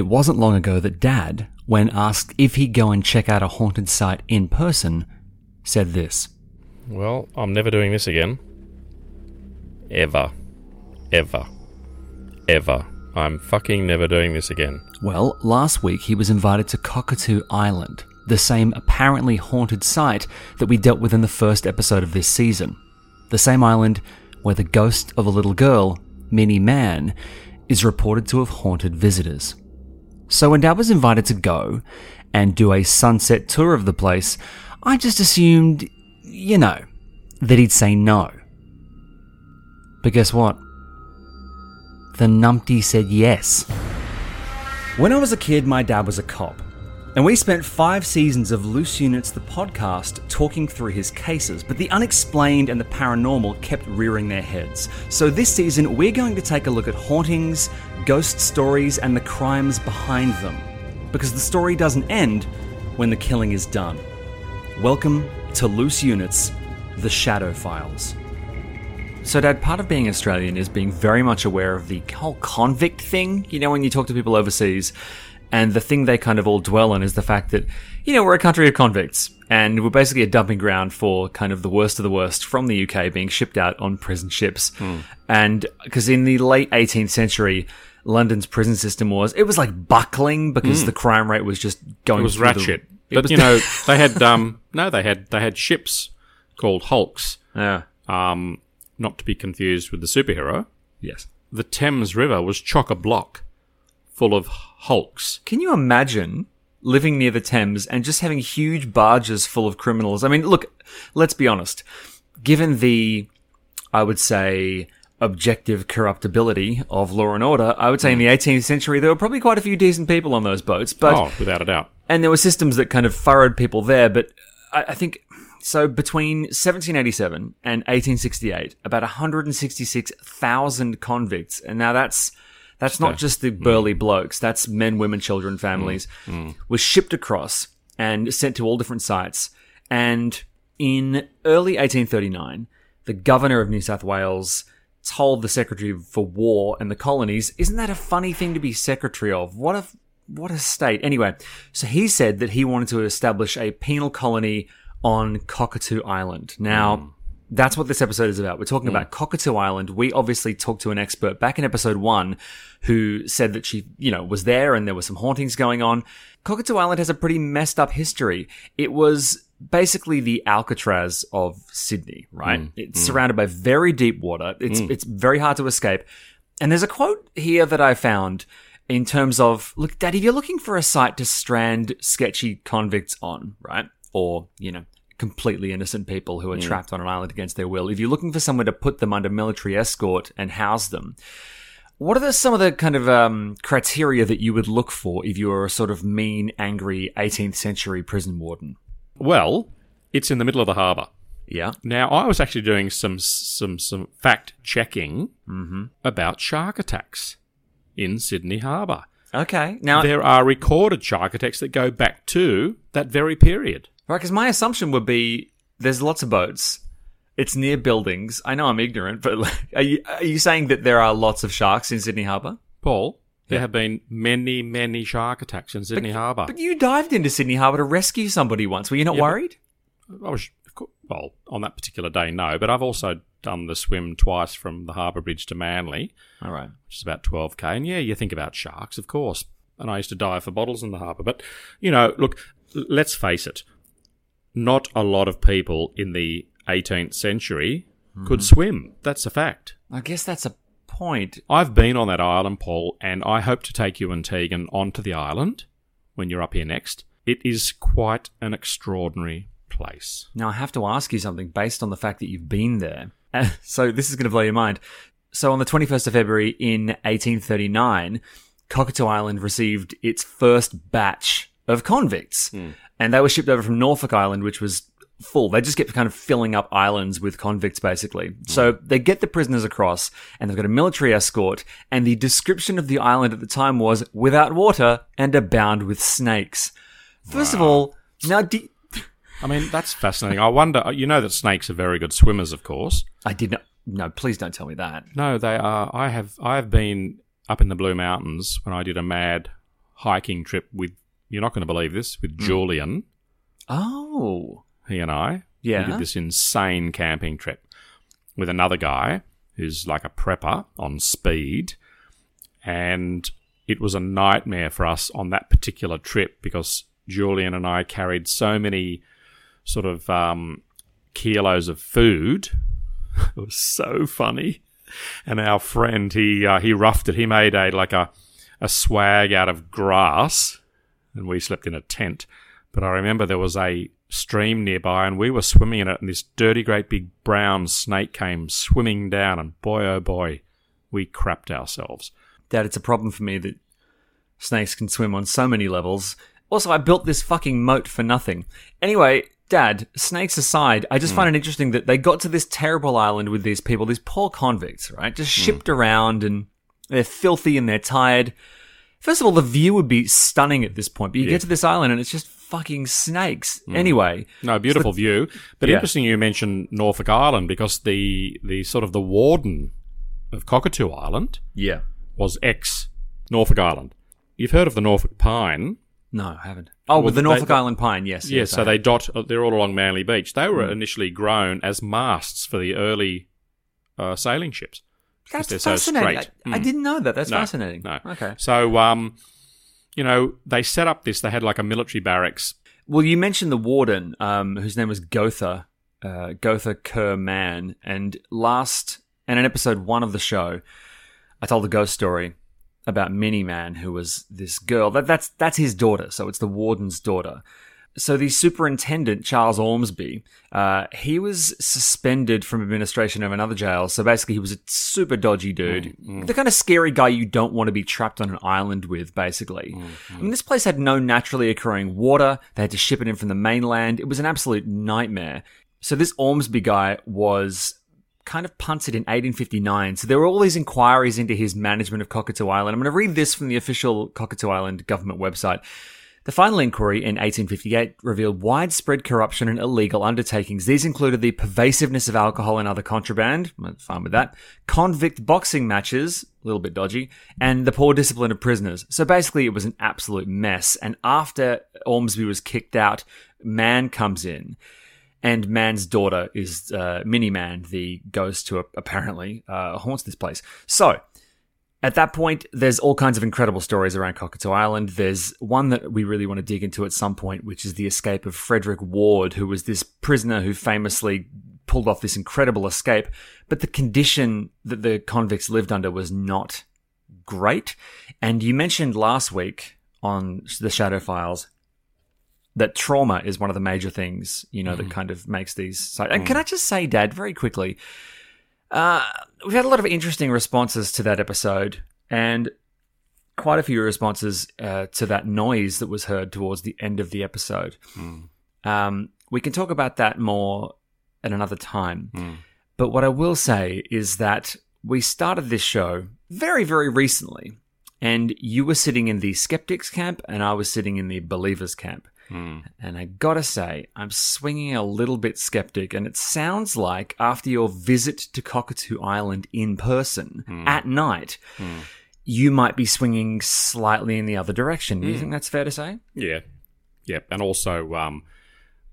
It wasn't long ago that Dad, when asked if he'd go and check out a haunted site in person, said this. Well, I'm never doing this again. Ever. Ever. Ever. I'm fucking never doing this again. Well, last week he was invited to Cockatoo Island, the same apparently haunted site that we dealt with in the first episode of this season. The same island where the ghost of a little girl, Minnie Mann, is reported to have haunted visitors. So when Dad was invited to go and do a sunset tour of the place, I just assumed, you know, that he'd say no. But guess what? The numpty said yes. When I was a kid, my dad was a cop. And we spent five seasons of Loose Units, the podcast, talking through his cases, but the unexplained and the paranormal kept rearing their heads. So this season, we're going to take a look at hauntings, ghost stories, and the crimes behind them. Because the story doesn't end when the killing is done. Welcome to Loose Units, The Shadow Files. So, Dad, part of being Australian is being very much aware of the whole convict thing. You know, when you talk to people overseas, and the thing they kind of all dwell on is the fact that, you know, we're a country of convicts, and we're basically a dumping ground for kind of the worst of the worst from the UK being shipped out on prison ships. Hmm. And because in the late 18th century, London's prison system was, it was like buckling because the crime rate was just going It was the- ratchet. it But was- you know, they had um no, they had they had ships called hulks. yeah. Um not to be confused with the superhero. Yes. The Thames River was chock a block full of hulks. Can you imagine living near the Thames and just having huge barges full of criminals? I mean, look, let's be honest. Given the, I would say, objective corruptibility of law and order, I would say in the 18th century there were probably quite a few decent people on those boats, but oh, without a doubt. and there were systems that kind of furrowed people there. But I, I think so. Between 1787 and 1868, about 166,000 convicts, and now that's that's not just the mm. burly blokes. That's men, women, children, mm. families. Mm. Was shipped across and sent to all different sites. And in early 1839, the governor of New South Wales told the secretary for war and the colonies, "Isn't that a funny thing to be secretary of? What a what a state." Anyway, so he said that he wanted to establish a penal colony on Cockatoo Island. Now, hmm. that's what this episode is about. We're talking hmm. about Cockatoo Island. We obviously talked to an expert back in episode one who said that she, you know, was there and there were some hauntings going on. Cockatoo Island has a pretty messed up history. It was basically the Alcatraz of Sydney, right? Mm. It's mm. surrounded by very deep water. It's mm. it's very hard to escape. And there's a quote here that I found in terms of look, Dad, if you're looking for a site to strand sketchy convicts on, right? Or, you know, completely innocent people who are trapped on an island against their will, if you're looking for somewhere to put them under military escort and house them, what are the, some of the kind of um, criteria that you would look for if you were a sort of mean, angry 18th century prison warden? Well, it's in the middle of the harbour. Yeah. Now, I was actually doing some some some fact checking Mm-hmm. about shark attacks in Sydney Harbour. Okay. Now, There are recorded shark attacks that go back to that very period. Right, because my assumption would be there's lots of boats. It's near buildings. I know I'm ignorant, but like, are you are you saying that there are lots of sharks in Sydney Harbour? Paul, there Yeah. have been many, many shark attacks in Sydney Harbour. But you dived into Sydney Harbour to rescue somebody once. Were you not Yeah, worried? I was, of course, well, on that particular day, no. But I've also done the swim twice from the Harbour Bridge to Manly, All right. which is about 12k. And yeah, you think about sharks, of course. And I used to dive for bottles in the harbour. But, you know, look, let's face it, not a lot of people in the 18th century could mm-hmm. swim. That's a fact. I guess that's a point. I've been on that island, Paul, and I hope to take you and Tegan onto the island when you're up here next. It is quite an extraordinary place. Now, I have to ask you something based on the fact that you've been there. so, this is going to blow your mind. So, on the 21st of February in 1839, Cockatoo Island received its first batch of convicts. Hmm. And they were shipped over from Norfolk Island, which was full. They just kept kind of filling up islands with convicts, basically. So they get the prisoners across, and they've got a military escort. And the description of the island at the time was without water and abound with snakes. First of all, now, do, I mean, that's fascinating. I wonder, you know that snakes are very good swimmers, of course. I did not. No, please don't tell me that. No, they are. I have. I have been up in the Blue Mountains when I did a mad hiking trip with. You're not going to believe this with hmm. Julian. Oh, He and I. Yeah. We did this insane camping trip with another guy who's like a prepper on speed, and it was a nightmare for us on that particular trip because Julian and I carried so many sort of um, kilos of food. it was so funny. And our friend, he uh, he roughed it. He made a like a a swag out of grass, and we slept in a tent. But I remember there was a stream nearby, and we were swimming in it, and this dirty, great big brown snake came swimming down, and boy, oh boy, we crapped ourselves. Dad, it's a problem for me that snakes can swim on so many levels. Also, I built this fucking moat for nothing. Anyway, Dad, snakes aside, I just hmm. find it interesting that they got to this terrible island with these people, these poor convicts, right? Just hmm. shipped around and they're filthy and they're tired. First of all, the view would be stunning at this point, but you Yeah. get to this island and it's just fucking snakes. Anyway, No, beautiful view. But Yeah. interesting you mentioned Norfolk Island because the the sort of the warden of Cockatoo Island yeah. was ex Norfolk Island. You've heard of the Norfolk Pine? No, I haven't. Oh, with the they- Norfolk Island pine, yes. Yeah, yes, so they dot. They're all along Manly Beach. They were initially grown as masts for the early uh, sailing ships. That's they're so fascinating. I, straight. I Mm. didn't know that. That's No, fascinating. No. Okay. So, um, you know, they set up this. They had like a military barracks. Well, you mentioned the warden, um, whose name was Gother, uh, Gother Kerr Mann, and last and in episode one of the show, I told a ghost story about Minnie Mann, who was this girl. That, that's that's his daughter, so it's the warden's daughter. So the superintendent Charles Ormsby, uh, he was suspended from administration of another jail. So basically, he was a super dodgy dude, mm, mm. the kind of scary guy you don't want to be trapped on an island with. Basically, mm, I mean, this place had no naturally occurring water. They had to ship it in from the mainland. It was an absolute nightmare. So this Ormsby guy was kind of punted in 1859. So there were all these inquiries into his management of Cockatoo Island. I'm going to read this from the official Cockatoo Island government website. The final inquiry in 1858 revealed widespread corruption and illegal undertakings. These included the pervasiveness of alcohol and other contraband, fine with that, convict boxing matches, a little bit dodgy, and the poor discipline of prisoners. So basically, it was an absolute mess. And after Ormsby was kicked out, Mann comes in and Mann's daughter is uh, Minnie Mann, the ghost who apparently uh, haunts this place. So, at that point, there's all kinds of incredible stories around Cockatoo Island. There's one that we really want to dig into at some point, which is the escape of Frederick Ward, who was this prisoner who famously pulled off this incredible escape. But the condition that the convicts lived under was not great. And you mentioned last week on the Shadow Files that trauma is one of the major things, you know, that mm-hmm. kind of makes these. So, and can mm. I just say, Dad, very quickly, uh, we've had a lot of interesting responses to that episode, and quite a few responses uh, to that noise that was heard towards the end of the episode. Um, we can talk about that more at another time. But what I will say is that we started this show very, very recently, and you were sitting in the skeptics camp, and I was sitting in the believers camp. Hmm. And I gotta say, I'm swinging a little bit skeptic, and it sounds like after your visit to Cockatoo Island in person hmm. at night, hmm. you might be swinging slightly in the other direction. Do you think that's fair to say? Yeah, yeah, and also um,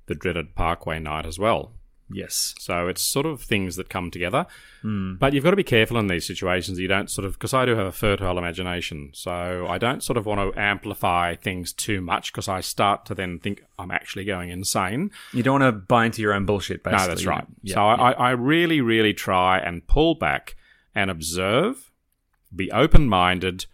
the dreaded Parkway night as well. Yes. So it's sort of things that come together. Hmm. But you've got to be careful in these situations. You don't sort of, because I do have a fertile imagination. So I don't sort of want to amplify things too much because I start to then think I'm actually going insane. You don't want to buy into your own bullshit, basically. No, that's right. Yeah, so I, I I really, really try and pull back and observe, be open minded.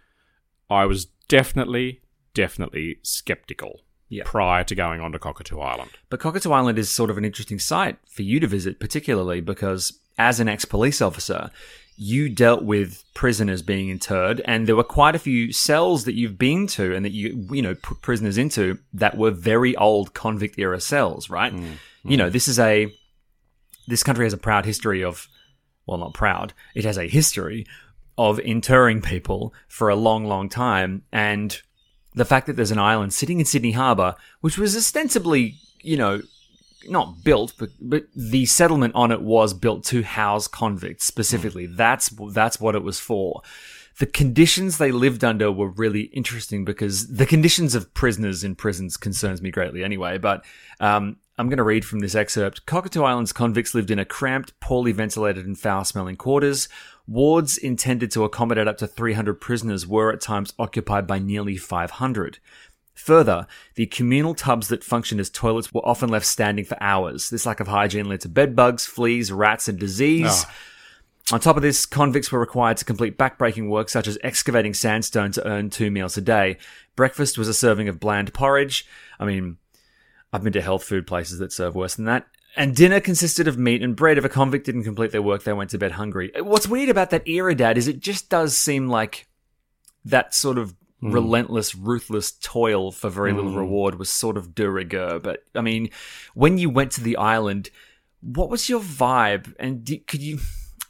I was definitely, definitely skeptical Yeah. prior to going on to Cockatoo Island. But Cockatoo Island is sort of an interesting site for you to visit, particularly because as an ex police officer, you dealt with prisoners being interred, and there were quite a few cells that you've been to and that you, you know, put prisoners into that were very old convict era cells, right? Mm, you know, mm. this is a, this country has a proud history of, well, not proud, it has a history of interring people for a long, long time. And the fact that there's an island sitting in Sydney Harbour, which was ostensibly, you know, not built, but but the settlement on it was built to house convicts specifically. That's that's what it was for. The conditions they lived under were really interesting because the conditions of prisoners in prisons concerns me greatly anyway. But um, I'm going to read from this excerpt. Cockatoo Island's convicts lived in a cramped, poorly ventilated, and foul-smelling quarters. Wards intended to accommodate up to 300 prisoners were at times occupied by nearly 500. Further, the communal tubs that functioned as toilets were often left standing for hours. This lack of hygiene led to bed bugs, fleas, rats, and disease. Ah. On top of this, convicts were required to complete backbreaking work such as excavating sandstone to earn two meals a day. Breakfast was a serving of bland porridge. I mean, I've been to health food places that serve worse than that. And dinner consisted of meat and bread. If a convict didn't complete their work, they went to bed hungry. Uh, what's weird about that era, Dad, is it just does seem like that sort of hmm. relentless, ruthless toil for very little hmm. reward was sort of de rigueur. But I mean, when you went to the island, what was your vibe? And di could you,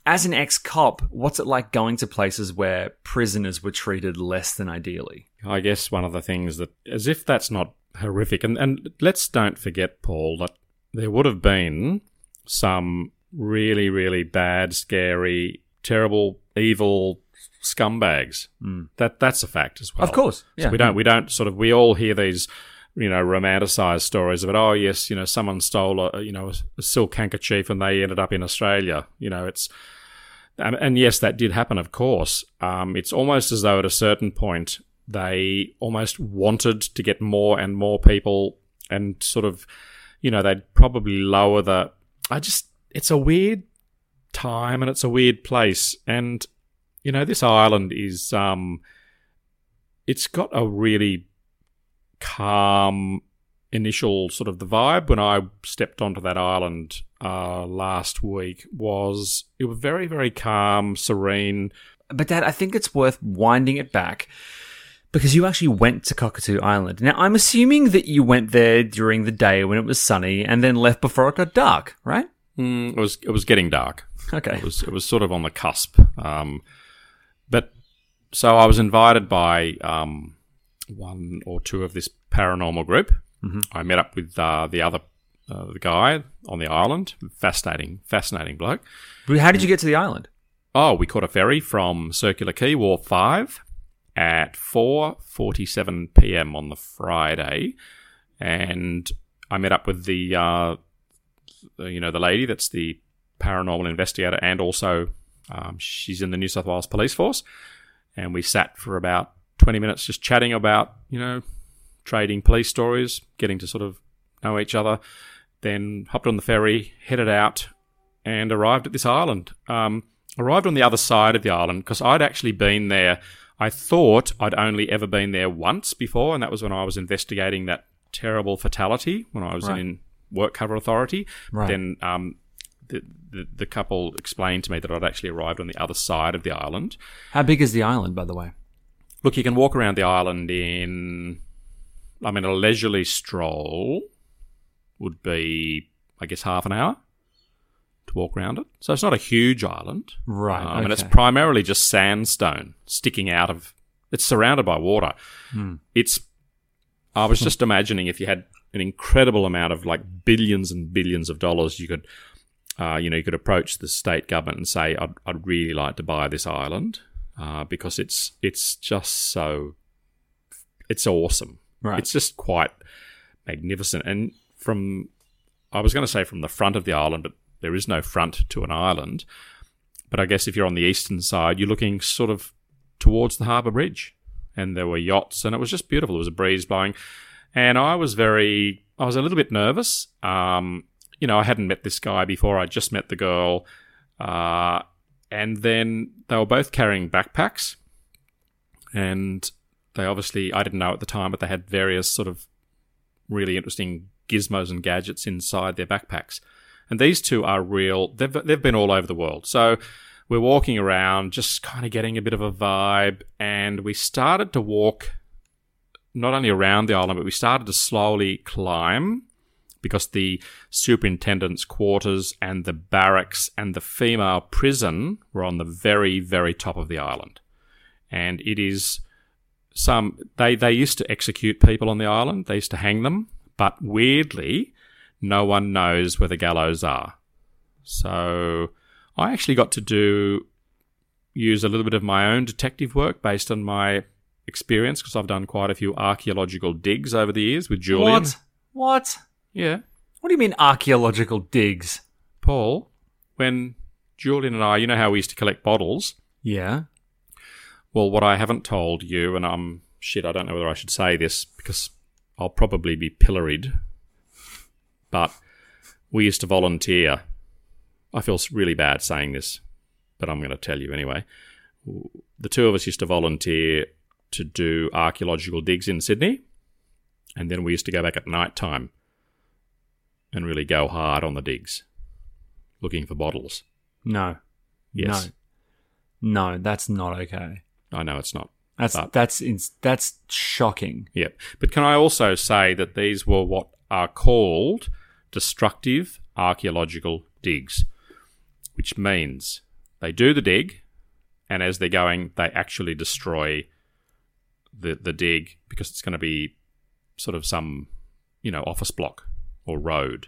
as an ex cop, what's it like going to places where prisoners were treated less than ideally? I guess one of the things that, as if that's not horrific, and, and let's don't forget, Paul, that there would have been some really, really bad, scary, terrible, evil scumbags. That that's a fact as well. Of course, So yeah. we don't we don't sort of we all hear these you know romanticized stories of it. Oh yes, you know someone stole a you know a, a silk handkerchief and they ended up in Australia. You know it's and, and yes, that did happen, of course. Um, it's almost as though at a certain point they almost wanted to get more and more people and sort of, you know, they'd probably lower the. I just, it's a weird time and it's a weird place. And, you know, this island is, um, it's got a really calm initial sort of the vibe when I stepped onto that island uh, last week was it was very very calm, serene. But Dad, I think it's worth winding it back because you actually went to Cockatoo Island. Now, I'm assuming that you went there during the day when it was sunny and then left before it got dark, right? Mm, it was it was getting dark. Okay. It was it was sort of on the cusp. Um, but so I was invited by um, one or two of this paranormal group. Mm-hmm. I met up with uh, the other uh, the guy on the island. Fascinating, fascinating bloke. But How did you get to the island? Oh, we caught a ferry from Circular Quay, Wharf Five, at four forty-seven p.m. on the Friday, and I met up with the, uh, you know, the lady that's the paranormal investigator, and also um, she's in the New South Wales Police Force, and we sat for about twenty minutes just chatting about, you know, trading police stories, getting to sort of know each other. Then hopped on the ferry, headed out, and arrived at this island. Um, arrived on the other side of the island because I'd actually been there. I thought I'd only ever been there once before, and that was when I was investigating that terrible fatality when I was Right. in WorkCover Authority. Right. Then um, the, the the couple explained to me that I'd actually arrived on the other side of the island. How big is the island, by the way? Look, you can walk around the island in, I mean, a leisurely stroll would be, I guess, half an hour to walk around it. So it's not a huge island. Right, Um, And it's primarily just sandstone sticking out of, it's surrounded by water. Hmm. It's, I was just imagining if you had an incredible amount of like billions and billions of dollars, you could, uh, you know, you could approach the state government and say, I'd, I'd really like to buy this island uh, because it's it's just so it's awesome. Right. It's just quite magnificent. And from I was going to say from the front of the island, but there is no front to an island. But I guess if you're on the eastern side, you're looking sort of towards the harbour bridge, and there were yachts, and it was just beautiful. There was a breeze blowing, and I was very, I was a little bit nervous. Um, you know, I hadn't met this guy before. I just met the girl, uh, and then they were both carrying backpacks, and they obviously, I didn't know at the time, but they had various sort of really interesting gizmos and gadgets inside their backpacks. And these two are real. They've they've been all over the world. So we're walking around, just kind of getting a bit of a vibe, and we started to walk not only around the island, but we started to slowly climb because the superintendent's quarters and the barracks and the female prison were on the very, very top of the island. And it is some they they used to execute people on the island. They used to hang them, but weirdly, no one knows where the gallows are. So I actually got to do use a little bit of my own detective work based on my experience because I've done quite a few archaeological digs over the years with Julian. What? What? Yeah, What do you mean archaeological digs? Paul. When Julian and I, you know how we used to collect bottles. Yeah. Well, what I haven't told you, and I'm shit, I don't know whether I should say this because I'll probably be pilloried, but we used to volunteer. I feel really bad saying this, but I'm going to tell you anyway. The two of us used to volunteer to do archaeological digs in Sydney, and then we used to go back at night time and really go hard on the digs, looking for bottles. No. Yes. No. No, that's not okay. I know it's not. That's But- that's ins- that's shocking. Yep. But can I also say that these were what are called destructive archaeological digs, which means they do the dig, and as they're going, they actually destroy the the dig because it's going to be sort of some you know office block or road.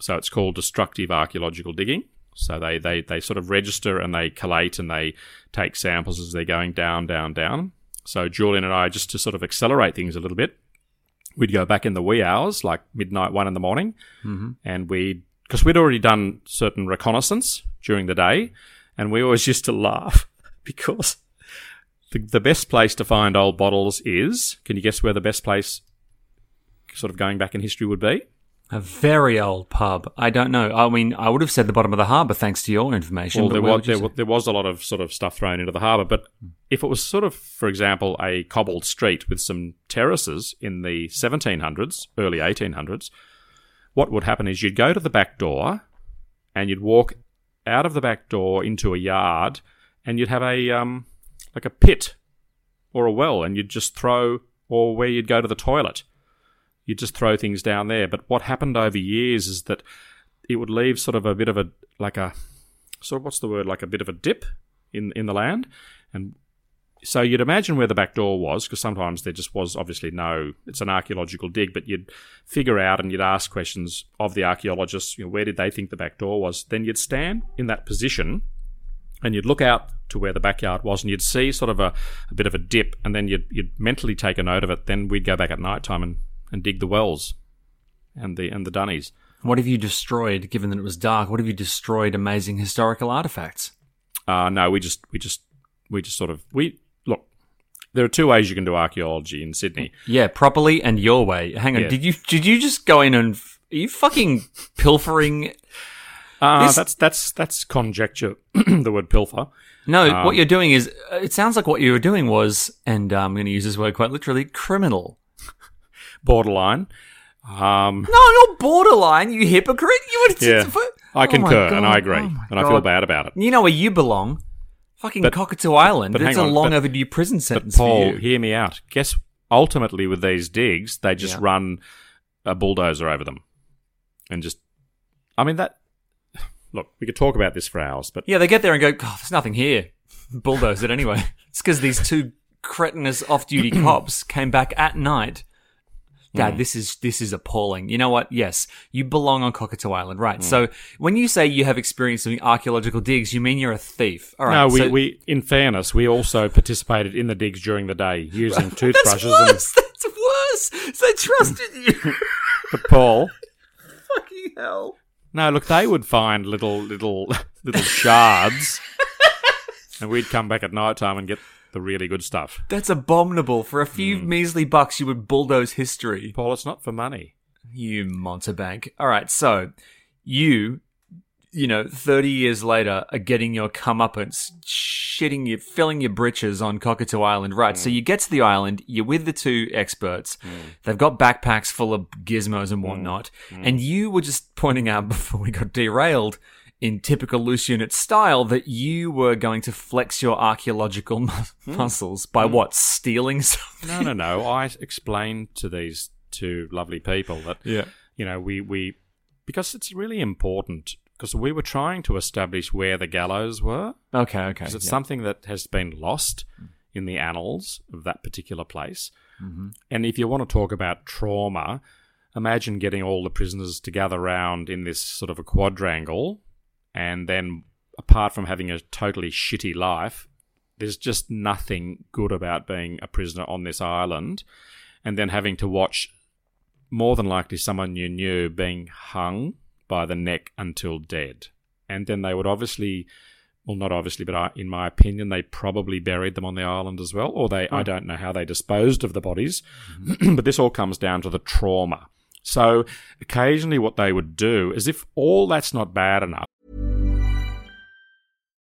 So it's called destructive archaeological digging. So they, they, they sort of register and they collate and they take samples as they're going down, down, down. So Julian and I, just to sort of accelerate things a little bit, we'd go back in the wee hours, like midnight, one in the morning, mm-hmm. and we'd because we'd already done certain reconnaissance during the day, and we always used to laugh because the, the best place to find old bottles is. Can you guess where the best place, sort of going back in history, would be? A very old pub. I don't know. I mean, I would have said the bottom of the harbour thanks to your information. Well, there was there, there was a lot of sort of stuff thrown into the harbour, but if it was sort of, for example, a cobbled street with some terraces in the 1700s, early 1800s, what would happen is you'd go to the back door and you'd walk out of the back door into a yard, and you'd have a um, like a pit or a well, and you'd just throw, or where you'd go to the toilet, you'd just throw things down there. But what happened over years is that it would leave sort of a bit of a like a sort of what's the word like a bit of a dip in in the land, and so you'd imagine where the back door was because sometimes there just was obviously no. It's an archaeological dig, but you'd figure out and you'd ask questions of the archaeologists. You know, where did they think the back door was? Then you'd stand in that position and you'd look out to where the backyard was and you'd see sort of a, a bit of a dip and then you'd, you'd mentally take a note of it then we'd go back at night time and, and dig the wells and the and the dunnies What have you destroyed, given that it was dark? What have you destroyed amazing historical artifacts? uh, no we just we just we just sort of we look there are two ways you can do archaeology in sydney Yeah, properly and your way. Hang on, Yeah. did you did you just go in and are you fucking pilfering? uh, This- that's that's that's conjecture the word pilfer No, Um, what you're doing is it sounds like what you were doing was, and uh, I'm going to use this word quite literally, criminal. Borderline um, No, not borderline. You hypocrite. You would. yeah i Oh concur and i agree oh and i feel bad about it You know where you belong. Fucking But- Cockatoo Island. but It's hang a on, long but- overdue prison But sentence Paul, for you. hear me out. Guess ultimately with these digs, they just Yeah. run a bulldozer over them, and just. I mean that. Look, we could talk about this for hours, but Yeah, they get there and go, God, there's nothing here. Bulldoze it anyway. It's because these two cretinous off-duty cops came back at night. Dad, Hmm. this is this is appalling. You know what? Yes, you belong on Cockatoo Island, right? So when you say you have experience doing archaeological digs, you mean you're a thief. All right. no, we, so- we. In fairness, we also participated in the digs during the day using that's toothbrushes worse. That's worse. They trusted you. But Paul, Fucking hell. No, look, they would find little little little shards, and we'd come back at night time and get the really good stuff. That's abominable. For a few hmm. measly bucks, you would bulldoze history. Paul, it's not for money. You mountebank. All right, so you, you know, 30 years later are getting your comeuppance, shitting your, filling your britches on Cockatoo Island. Right, so hmm. you get to the island, you're with the two experts. Hmm. They've got backpacks full of gizmos and whatnot. And you were just pointing out before we got derailed in typical loose unit style that you were going to flex your archaeological mu- hmm. muscles by hmm. what? Stealing something? No, no, no. I explained to these two lovely people that Yeah. you know we we because it's really important because we were trying to establish where the gallows were Okay, okay. because it's yeah. something that has been lost hmm. in the annals of that particular place. Mm-hmm. And if you want to talk about trauma, imagine getting all the prisoners to gather round in this sort of a quadrangle, and then apart from having a totally shitty life, there's just nothing good about being a prisoner on this island, and then having to watch more than likely someone you knew being hung by the neck until dead. And then they would obviously, well, not obviously, but I, in my opinion, they probably buried them on the island as well, or they, I don't know how they disposed of the bodies, mm-hmm. but this all comes down to the trauma. So occasionally, what they would do is if all that's not bad enough,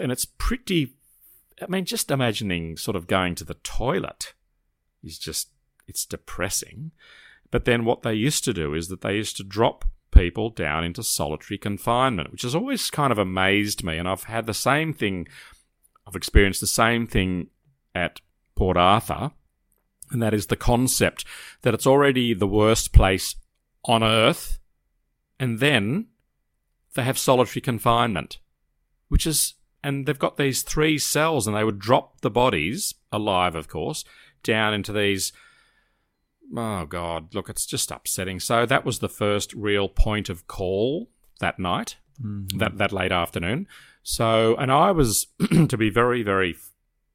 and it's pretty. I mean, just imagining sort of going to the toilet is just it's depressing. But then what they used to do is that they used to drop people down into solitary confinement, which has always kind of amazed me. And I've had the same thing. I've experienced the same thing at Port Arthur, and that is the concept that it's already the worst place on earth, and then they have solitary confinement, which is, and they've got these three cells, and they would drop the bodies, alive, of course, down into these. Oh, God, look, it's just upsetting. So that was the first real point of call that night, mm-hmm. that, that late afternoon. So, and I was, to be very, very,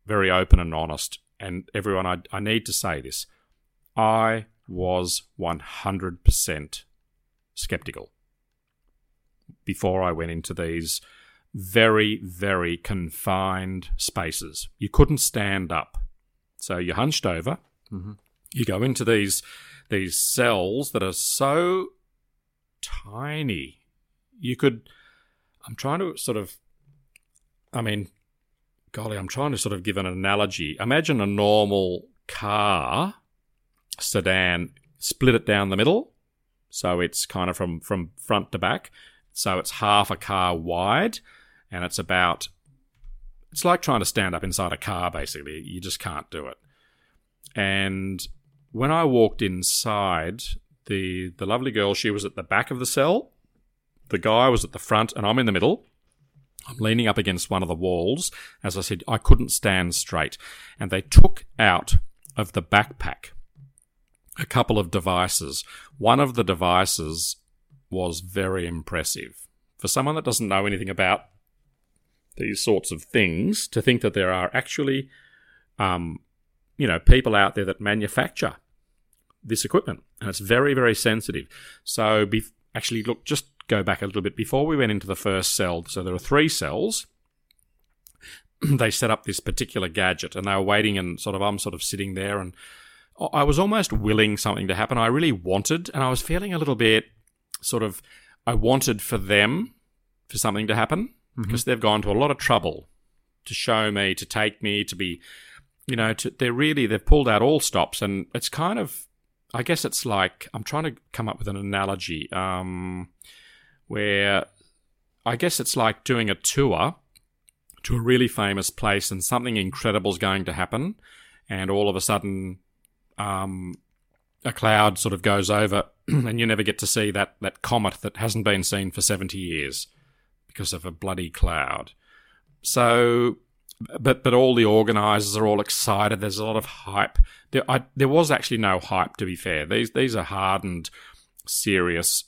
very open and honest, and everyone, I, I need to say this. I was 100% skeptical before I went into these very, very confined spaces. You couldn't stand up. So you hunched over. Mm-hmm. You go into these these cells that are so tiny. You could I'm trying to sort of I mean, golly, I'm trying to sort of give an analogy. Imagine a normal car sedan, split it down the middle. So it's kind of from, from front to back. So it's half a car wide and it's about, it's like trying to stand up inside a car, basically. You just can't do it. And when I walked inside, the, the lovely girl, she was at the back of the cell. The guy was at the front and I'm in the middle. I'm leaning up against one of the walls. As I said, I couldn't stand straight. And they took out of the backpack a couple of devices. One of the devices was very impressive. For someone that doesn't know anything about these sorts of things, to think that there are actually, um, you know, people out there that manufacture this equipment, and it's very, very sensitive. So, be- actually, look, just go back a little bit before we went into the first cell. So there were three cells. they set up this particular gadget, and they were waiting, and sort of I'm sort of sitting there, and I was almost willing something to happen. I really wanted, and I was feeling a little bit sort of. I wanted for them for something to happen mm-hmm. because they've gone to a lot of trouble to show me, to take me, to be, you know, to, they're really they've pulled out all stops, and it's kind of I guess it's like I'm trying to come up with an analogy um, where I guess it's like doing a tour to a really famous place and something incredible is going to happen, and all of a sudden, um, a cloud sort of goes over, and you never get to see that that comet that hasn't been seen for seventy years because of a bloody cloud. So but but all the organisers are all excited. There's a lot of hype. There, I, there was actually no hype, to be fair. These these are hardened, serious,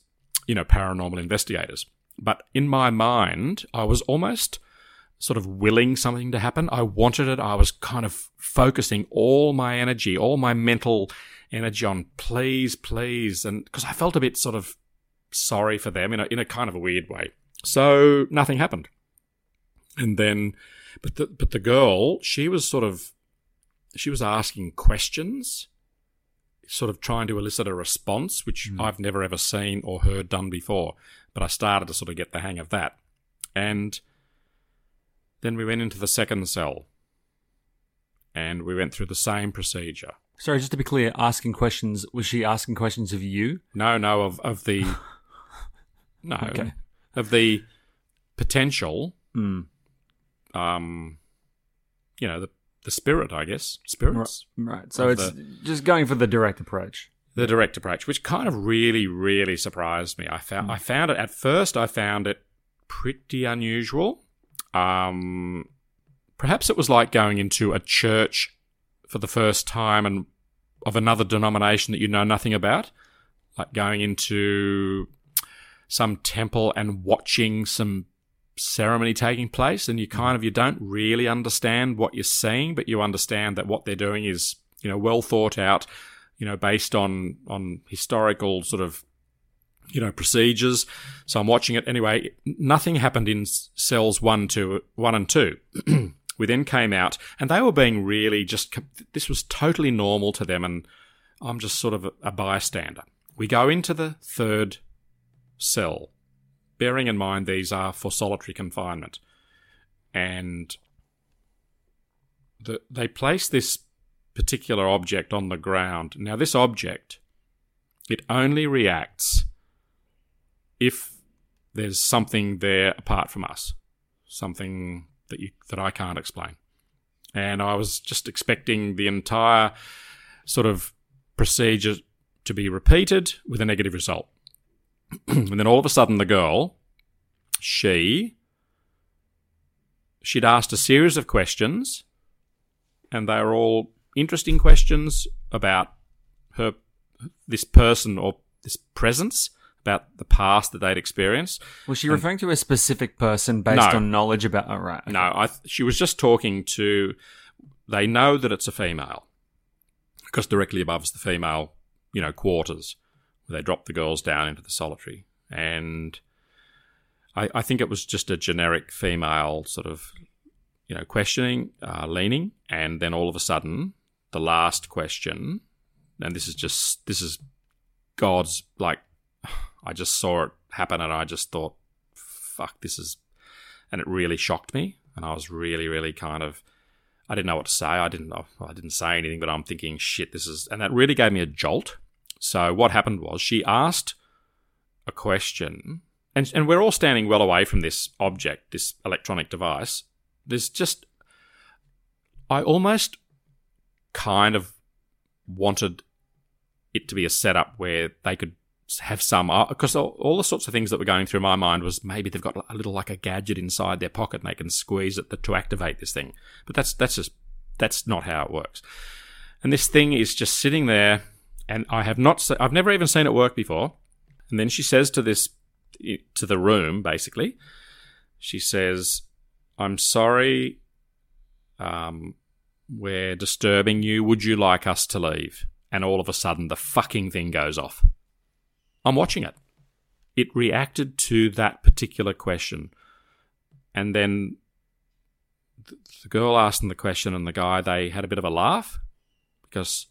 you know, paranormal investigators. But in my mind, I was almost sort of willing something to happen. I wanted it. I was kind of focusing all my energy, all my mental energy on please, please, and because I felt a bit sort of sorry for them in a in a kind of a weird way. So nothing happened, and then but the but the girl, she was sort of she was asking questions, sort of trying to elicit a response, which mm. I've never ever seen or heard done before. But I started to sort of get the hang of that. And then we went into the second cell and we went through the same procedure. Sorry, just to be clear, asking questions, was she asking questions of you? No, no, of, of the. no. Okay. Of the potential mm um, you know, the the spirit, I guess, spirits. Right. So it's the, just going for the direct approach. The direct approach, which kind of really, really surprised me. I found mm. I found it at first. I found it pretty unusual. Um, perhaps it was like going into a church for the first time and of another denomination that you know nothing about, like going into some temple and watching some ceremony taking place and you mm. kind of you don't really understand what you're seeing but you understand that what they're doing is you know well thought out you know based on on historical sort of you know procedures. So i'm watching it. Anyway nothing happened in cells 1 to 1 and 2 we then came out and they were being really just this was totally normal to them and i'm just sort of a bystander. We go into the third cell bearing in mind these are for solitary confinement. And the, they place this particular object on the ground. Now, this object, it only reacts if there's something there apart from us, something that you that I can't explain. And I was just expecting the entire sort of procedure to be repeated with a negative result. and then all of a sudden, the girl, she, she'd asked a series of questions, and they were all interesting questions about her, this person or this presence, about the past that they'd experienced. Was she and, referring to a specific person based no, on knowledge about? Oh, right. Okay. No, I, she was just talking to. They know that it's a female because directly above is the female, you know, quarters they dropped the girls down into the solitary. And I, I think it was just a generic female sort of, you know, questioning, uh, leaning, and then all of a sudden, the last question, and this is just this is God's like, I just saw it happen, and I just thought, fuck, this is, and it really shocked me, and I was really, really kind of. I didn't know what to say. I didn't. I didn't say anything, but I'm thinking, shit, this is, and that really gave me a jolt so what happened was she asked a question, and, and we're all standing well away from this object, this electronic device. There's just, I almost kind of wanted it to be a setup where they could have some because all, all, the sorts of things that were going through my mind was maybe they've got a little like a gadget inside their pocket and they can squeeze it to activate this thing but that's that's just that's not how it works and this thing is just sitting there and I have not. Se- I've never even seen it work before. And then she says to this to the room, basically, she says, "I'm sorry, um, we're disturbing you. Would you like us to leave?" And all of a sudden, the fucking thing goes off. I'm watching it. It reacted to that particular question, and then the girl asked them the question, and the guy they had a bit of a laugh because,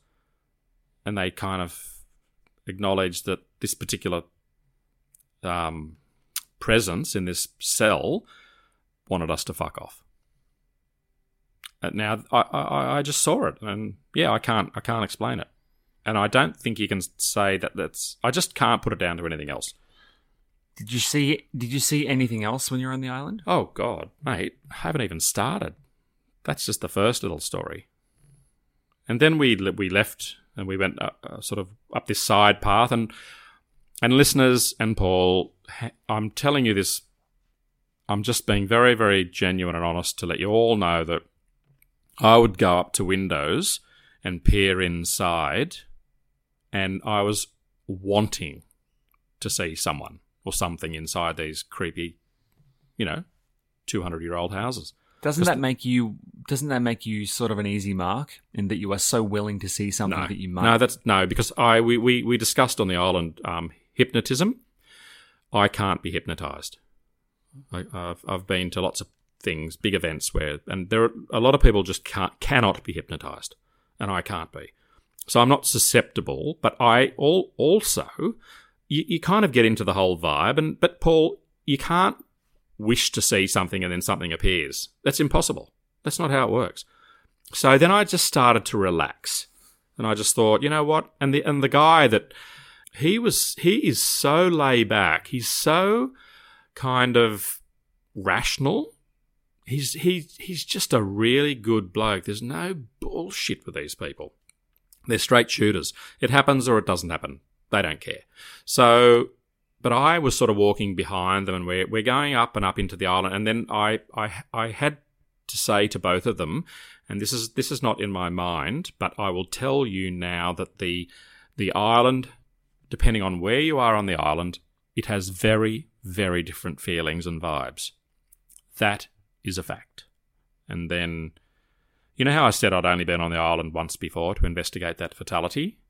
and they kind of acknowledged that this particular um, presence in this cell wanted us to fuck off. Uh, now I, I, I just saw it, and yeah, I can't I can't explain it, and I don't think you can say that that's I just can't put it down to anything else. Did you see? Did you see anything else when you were on the island? Oh God, mate, I haven't even started. That's just the first little story. And then we we left and we went uh, uh, sort of up this side path and and listeners and Paul, I'm telling you this. I'm just being very very genuine and honest to let you all know that I would go up to windows and peer inside, and I was wanting to see someone or something inside these creepy, you know, 200 year old houses. Doesn't that make you? Doesn't that make you sort of an easy mark in that you are so willing to see something no, that you might? No, that's no because I we we, we discussed on the island um, hypnotism. I can't be hypnotized. I, have I've been to lots of things, big events where, and there are a lot of people just can't cannot be hypnotized, and I can't be. So I'm not susceptible, but I all also you, you kind of get into the whole vibe, and but Paul, you can't wish to see something and then something appears. That's impossible. That's not how it works. So then I just started to relax. And I just thought, you know what? And the and the guy that he was he is so laid back. He's so kind of rational. He's he he's just a really good bloke. There's no bullshit with these people. They're straight shooters. It happens or it doesn't happen. They don't care. So but I was sort of walking behind them, and we're we're going up and up into the island, and then I I I had to say to both of them, and this is this is not in my mind, but I will tell you now that the the island, depending on where you are on the island, it has very very different feelings and vibes. That is a fact. And then, you know how I said I'd only been on the island once before to investigate that fatality?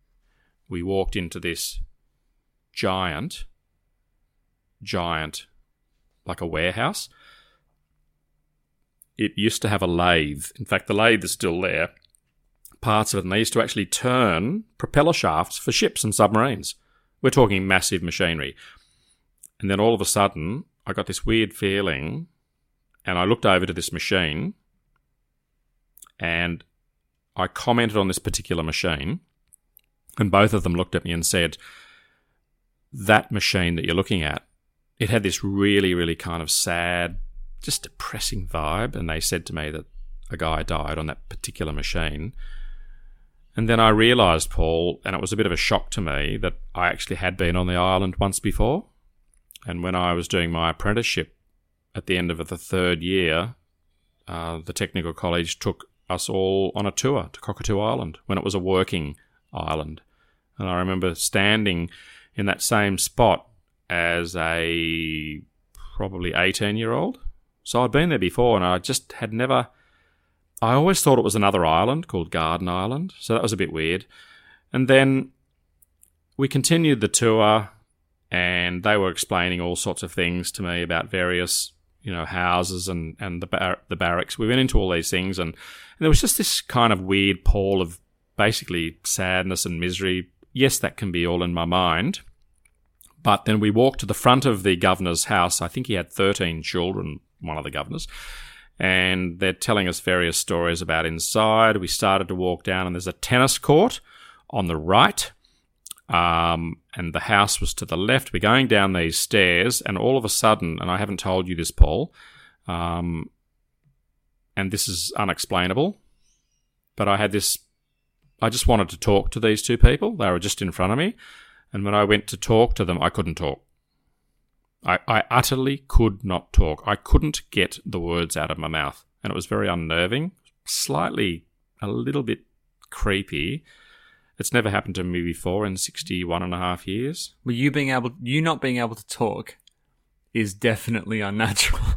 We walked into this giant giant, like a warehouse. It used to have a lathe. In fact, the lathe is still there. Parts of it, and they used to actually turn propeller shafts for ships and submarines. We're talking massive machinery. And then all of a sudden, I got this weird feeling, and I looked over to this machine, and I commented on this particular machine, and both of them looked at me and said, That machine that you're looking at it had this really, really kind of sad, just depressing vibe. And they said to me that a guy died on that particular machine. And then I realised, Paul, and it was a bit of a shock to me that I actually had been on the island once before. And when I was doing my apprenticeship at the end of the third year, uh, the technical college took us all on a tour to Cockatoo Island when it was a working island. And I remember standing in that same spot as a probably 18 year old. So I'd been there before and I just had never. I always thought it was another island called Garden Island. So that was a bit weird. And then we continued the tour and they were explaining all sorts of things to me about various you know houses and and the bar- the barracks we went into all these things and, and there was just this kind of weird pall of basically sadness and misery yes that can be all in my mind but then we walked to the front of the governor's house. I think he had 13 children, one of the governors. And they're telling us various stories about inside. We started to walk down, and there's a tennis court on the right. Um, and the house was to the left. We're going down these stairs, and all of a sudden, and I haven't told you this, Paul, um, and this is unexplainable, but I had this. I just wanted to talk to these two people. They were just in front of me. And when I went to talk to them, I couldn't talk. I, I utterly could not talk. I couldn't get the words out of my mouth. And it was very unnerving, slightly a little bit creepy. It's never happened to me before in 61 and a half years. Well, you being able, you not being able to talk, is definitely unnatural.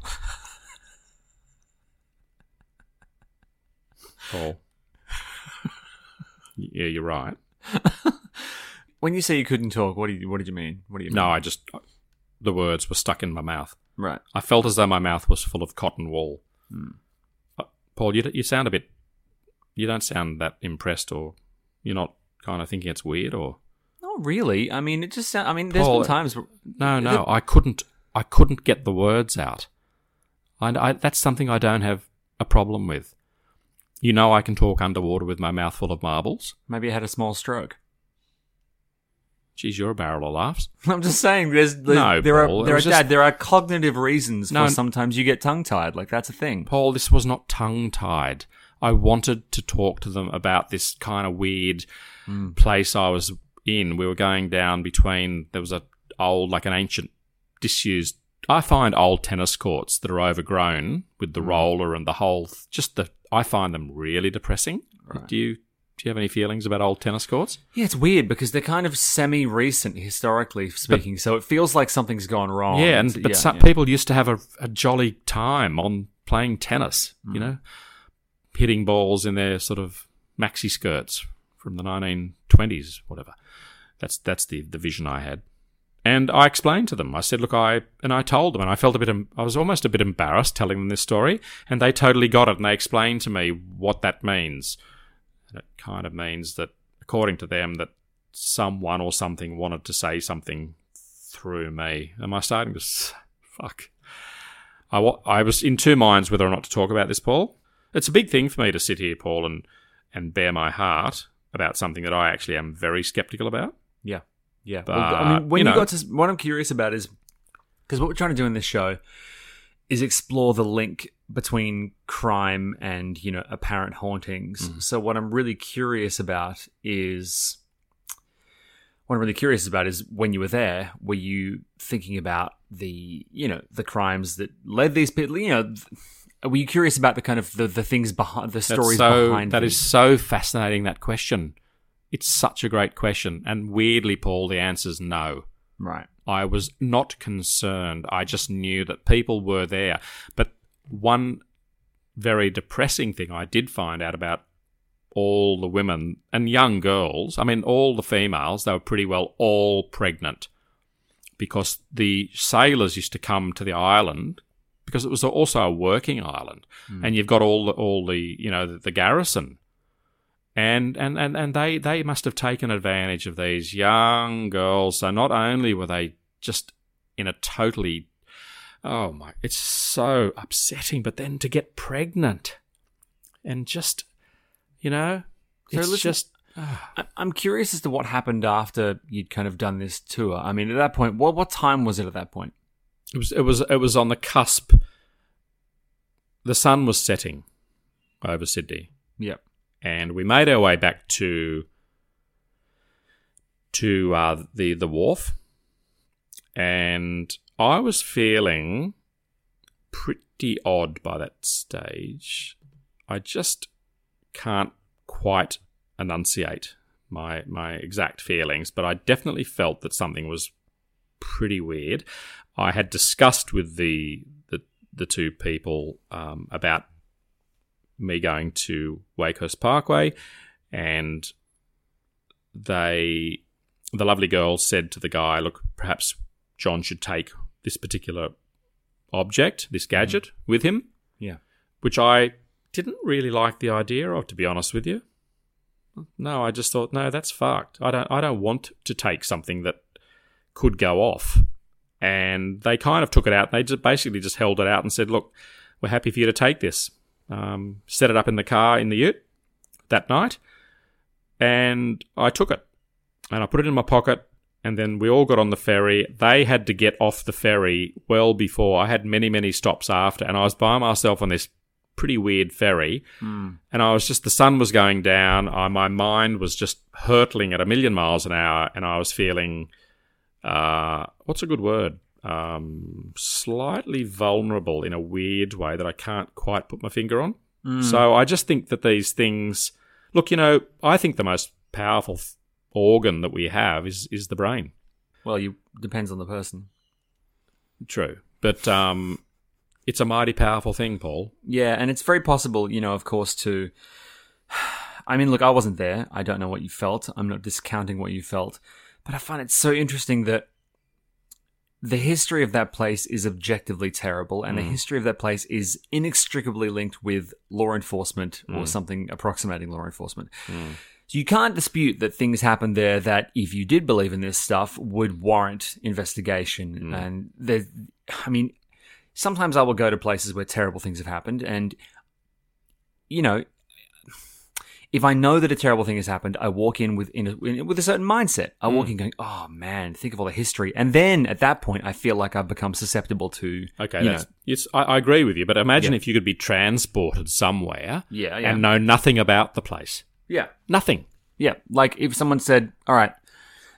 Paul. yeah, you're right. when you say you couldn't talk, what do you, what did you mean? What do you mean? No, I just the words were stuck in my mouth. right. I felt as though my mouth was full of cotton wool. Uh, Paul, you you sound a bit. You don't sound that impressed, or you're not kind of thinking it's weird, or Not really. I mean, it just sounds. I mean, there's Paul, been times. Where, no, no. I couldn't. I couldn't get the words out. And I, that's something I don't have a problem with. You know, I can talk underwater with my mouth full of marbles. maybe I had a small stroke. Geez, you're a barrel of laughs. I'm just saying. There's, there's No, there Paul, are there are just- Dad, there are cognitive reasons No, for sometimes you get tongue tied. Like that's a thing. Paul, this was not tongue tied. I wanted to talk to them about this kind of weird hmm. place I was in. We were going down between there was a old like an ancient disused I find old tennis courts that are overgrown with the hmm. roller and the whole just the I find them really depressing. Do you do you have any feelings about old tennis courts? Yeah, it's weird because they're kind of semi-recent historically speaking, so it feels like something's gone wrong. yeah, and but yeah, some yeah. people used to have a, a jolly time on playing tennis. Mm. You know, hitting balls in their sort of maxi skirts from the 1920s, whatever. That's that's the the vision I had. And I explained to them. I said, "Look, I and I told them, and I felt a bit. I was almost a bit embarrassed telling them this story, and they totally got it. And they explained to me what that means. And it kind of means that, according to them, that someone or something wanted to say something through me. Am I starting to s- fuck? I, wa- I was in two minds whether or not to talk about this, Paul. It's a big thing for me to sit here, Paul, and and bare my heart about something that I actually am very skeptical about. Yeah, yeah. But, Well, I mean, when you you, know- got to what I'm curious about is because what we're trying to do in this show is explore the link between crime and you know apparent hauntings. Mm. So what I'm really curious about is what I'm really curious about is when you were there, were you thinking about the you know the crimes that led these people? You know, th- were you curious about the kind of the, the things behind the stories so, behind That things? is so fascinating. That question. It's such a great question, and weirdly, Paul, the answer is no. right. I was not concerned. I just knew that people were there. But one very depressing thing I did find out about all the women and young girls, I mean, all the females, they were pretty well all pregnant because the sailors used to come to the island because it was also a working island hmm. and you've got all the, all the you know the, the garrison and and and and they they must have taken advantage of these young girls. So not only were they just in a totally oh my, it's so upsetting. But then to get pregnant and just you know, So it's listen- just I- I'm curious as to what happened after you'd kind of done this tour. I mean, at that point, what what time was it at that point? it was it was it was on the cusp. The sun was setting over Sydney. Yep. And we made our way back to to uh, the the wharf, and I was feeling pretty odd by that stage. I just can't quite enunciate my my exact feelings, but I definitely felt that something was pretty weird. I had discussed with the the, the two people um, about me going to Wakehurst Parkway, and they, the lovely girl, said to the guy, "Look, perhaps John should take this particular object, this mm-hmm. gadget, with him." Yeah. Which I didn't really like the idea of, to be honest with you. No, I just thought, no, that's fucked. I don't, I don't want to take something that could go off. And they kind of took it out. They just basically just held it out and said, look, we're happy for you to take this. Um, set it up in the car in the ute that night. And I took it and I put it in my pocket. And then we all got on the ferry. They had to get off the ferry well before. I had many, many stops after. And I was by myself on this pretty weird ferry. And I was just, the sun was going down. I, my mind was just hurtling at a million miles an hour. And I was feeling, uh, what's a good word? Um, slightly vulnerable in a weird way that I can't quite put my finger on. So I just think that these things, look, you know, I think the most powerful th- organ that we have is is the brain. Well, you depends on the person. True, but um, it's a mighty powerful thing, Paul. Yeah, and it's very possible, you know, of course, to. I mean, look, I wasn't there. I don't know what you felt. I'm not discounting what you felt. But I find it so interesting that the history of that place is objectively terrible, and the mm. history of that place is inextricably linked with law enforcement or mm. something approximating law enforcement. Mm. So you can't dispute that things happened there that, if you did believe in this stuff, would warrant investigation. And there, I mean, sometimes I will go to places where terrible things have happened, and you know, if I know that a terrible thing has happened, I walk in with in a, in, with a certain mindset. I walk in going, "Oh man, think of all the history," and then at that point, I feel like I've become susceptible to Okay, you know, it's, I, I agree with you, but imagine Yeah. if you could be transported somewhere Yeah, yeah. and know nothing about the place. yeah, Nothing. yeah. Like if someone said, "All right,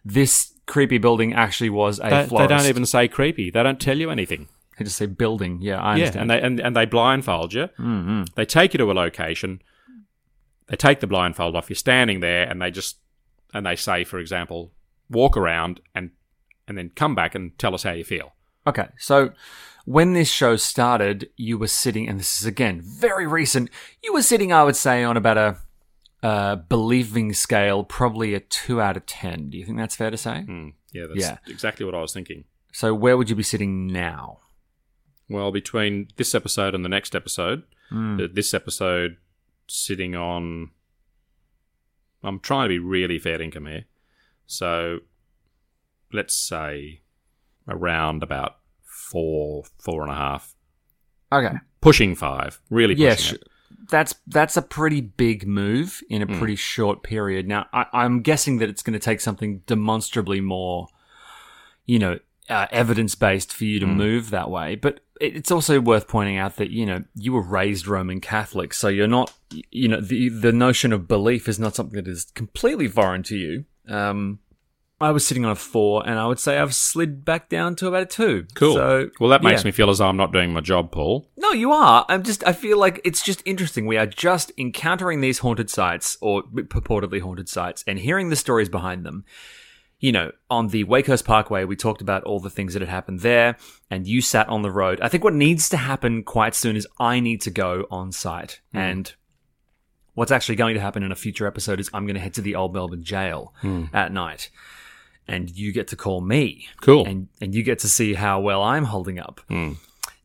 this creepy building actually was a They, they don't even say creepy. They don't tell you anything. they just say building. Yeah, I Yeah, understand. and they and, and they blindfold you. Mm-hmm. They take you to a location. They take the blindfold off. You're standing there, and they just and they say, for example, walk around and and then come back and tell us how you feel. Okay, so when this show started, you were sitting, and this is again very recent. You were sitting, I would say, on about a uh, believing scale, probably a two out of ten. Do you think that's fair to say? Hmm. Yeah, that's Yeah. exactly what I was thinking. So where would you be sitting now? Well, between this episode and the next episode, uh, this episode sitting on. I'm trying to be really fair income here, so let's say around about four, four and a half, Okay, pushing five. Really yeah, pushing sh- it. that's that's a pretty big move in a pretty short period. Now, I, I'm guessing that it's going to take something demonstrably more, you know, uh, evidence based for you to move that way. But it's also worth pointing out that you know you were raised Roman Catholic, so you're not, you know, the the notion of belief is not something that is completely foreign to you. Um, I was sitting on a four, and I would say I've slid back down to about a two. Cool. So, well, that makes yeah. me feel as though I'm not doing my job, Paul. No, you are. I'm just. I feel like it's just interesting. We are just encountering these haunted sites or purportedly haunted sites and hearing the stories behind them. You know, on the Wakehurst Parkway, we talked about all the things that had happened there, and you sat on the road. I think what needs to happen quite soon is I need to go on site, hmm. and what's actually going to happen in a future episode is I'm going to head to the Old Melbourne Jail hmm. at night, and you get to call me. Cool. And and you get to see how well I'm holding up. Hmm.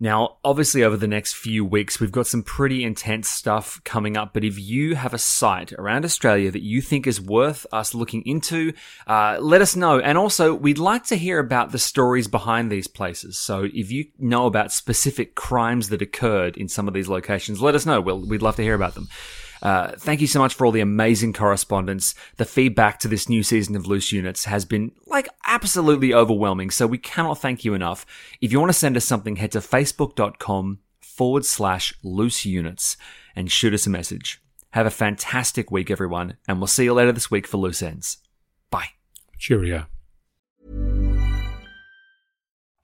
Now, obviously, over the next few weeks, we've got some pretty intense stuff coming up. But if you have a site around Australia that you think is worth us looking into, uh, let us know. And also, we'd like to hear about the stories behind these places. So if you know about specific crimes that occurred in some of these locations, let us know. We'll, we'd love to hear about them. Uh, thank you so much for all the amazing correspondence. The feedback to this new season of Loose Units has been like absolutely overwhelming. So we cannot thank you enough. If you want to send us something, head to facebook.com forward slash loose units and shoot us a message. Have a fantastic week, everyone, and we'll see you later this week for Loose Ends. Bye. Cheerio.